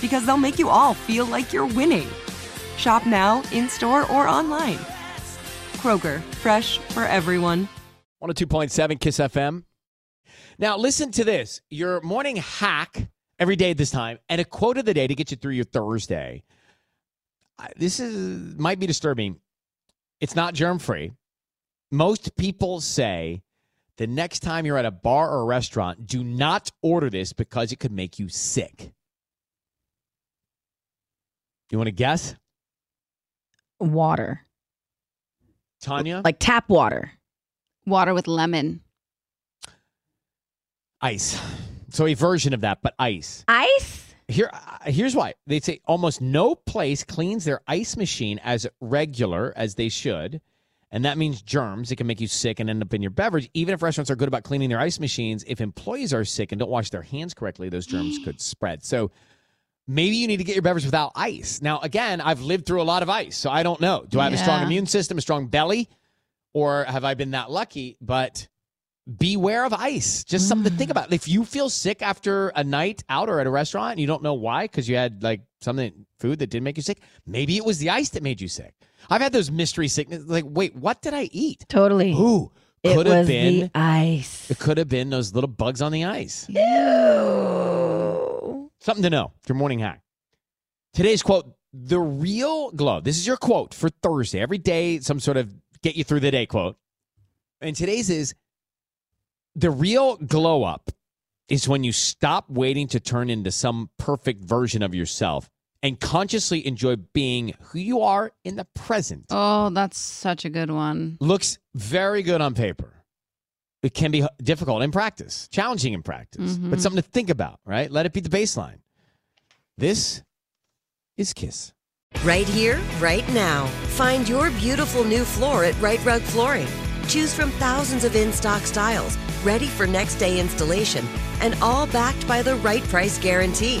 because they'll make you all feel like you're winning. Shop now, in store, or online. Kroger, fresh for everyone. 102.7 Kiss FM. Now, listen to this your morning hack every day at this time, and a quote of the day to get you through your Thursday. This is might be disturbing. It's not germ free. Most people say the next time you're at a bar or a restaurant, do not order this because it could make you sick. You want to guess, Water. Tanya? Like tap water. Water with lemon. ice. So a version of that, but ice. Ice? Here, uh, here's why they say almost no place cleans their ice machine as regular as they should, and that means germs. It can make you sick and end up in your beverage. Even if restaurants are good about cleaning their ice machines, if employees are sick and don't wash their hands correctly, those germs could spread. So maybe you need to get your beverage without ice. Now, again, I've lived through a lot of ice, so I don't know. Do I have a strong immune system, a strong belly, or have I been that lucky? But beware of ice. Just something to think mm. about. If you feel sick after a night out or at a restaurant and you don't know why because you had like something food that didn't make you sick, maybe it was the ice that made you sick. I've had those mystery sickness. Like, wait, what did I eat? Totally. Ooh, it could have been. ice. It could have been those little bugs on the ice. Ew. Something to know. Your morning hack. Today's quote: "The real glow." This is your quote for Thursday. Every day, some sort of get you through the day quote. And today's is the real glow up is when you stop waiting to turn into some perfect version of yourself and consciously enjoy being who you are in the present. Oh, that's such a good one. Looks very good on paper. It can be difficult in practice, challenging in practice, but Mhm. something to think about, right? Let it be the baseline. This is Kiss. Right here, right now. Find your beautiful new floor at Rite Rug Flooring. Choose from thousands of in stock styles, ready for next day installation, and all backed by the right price guarantee.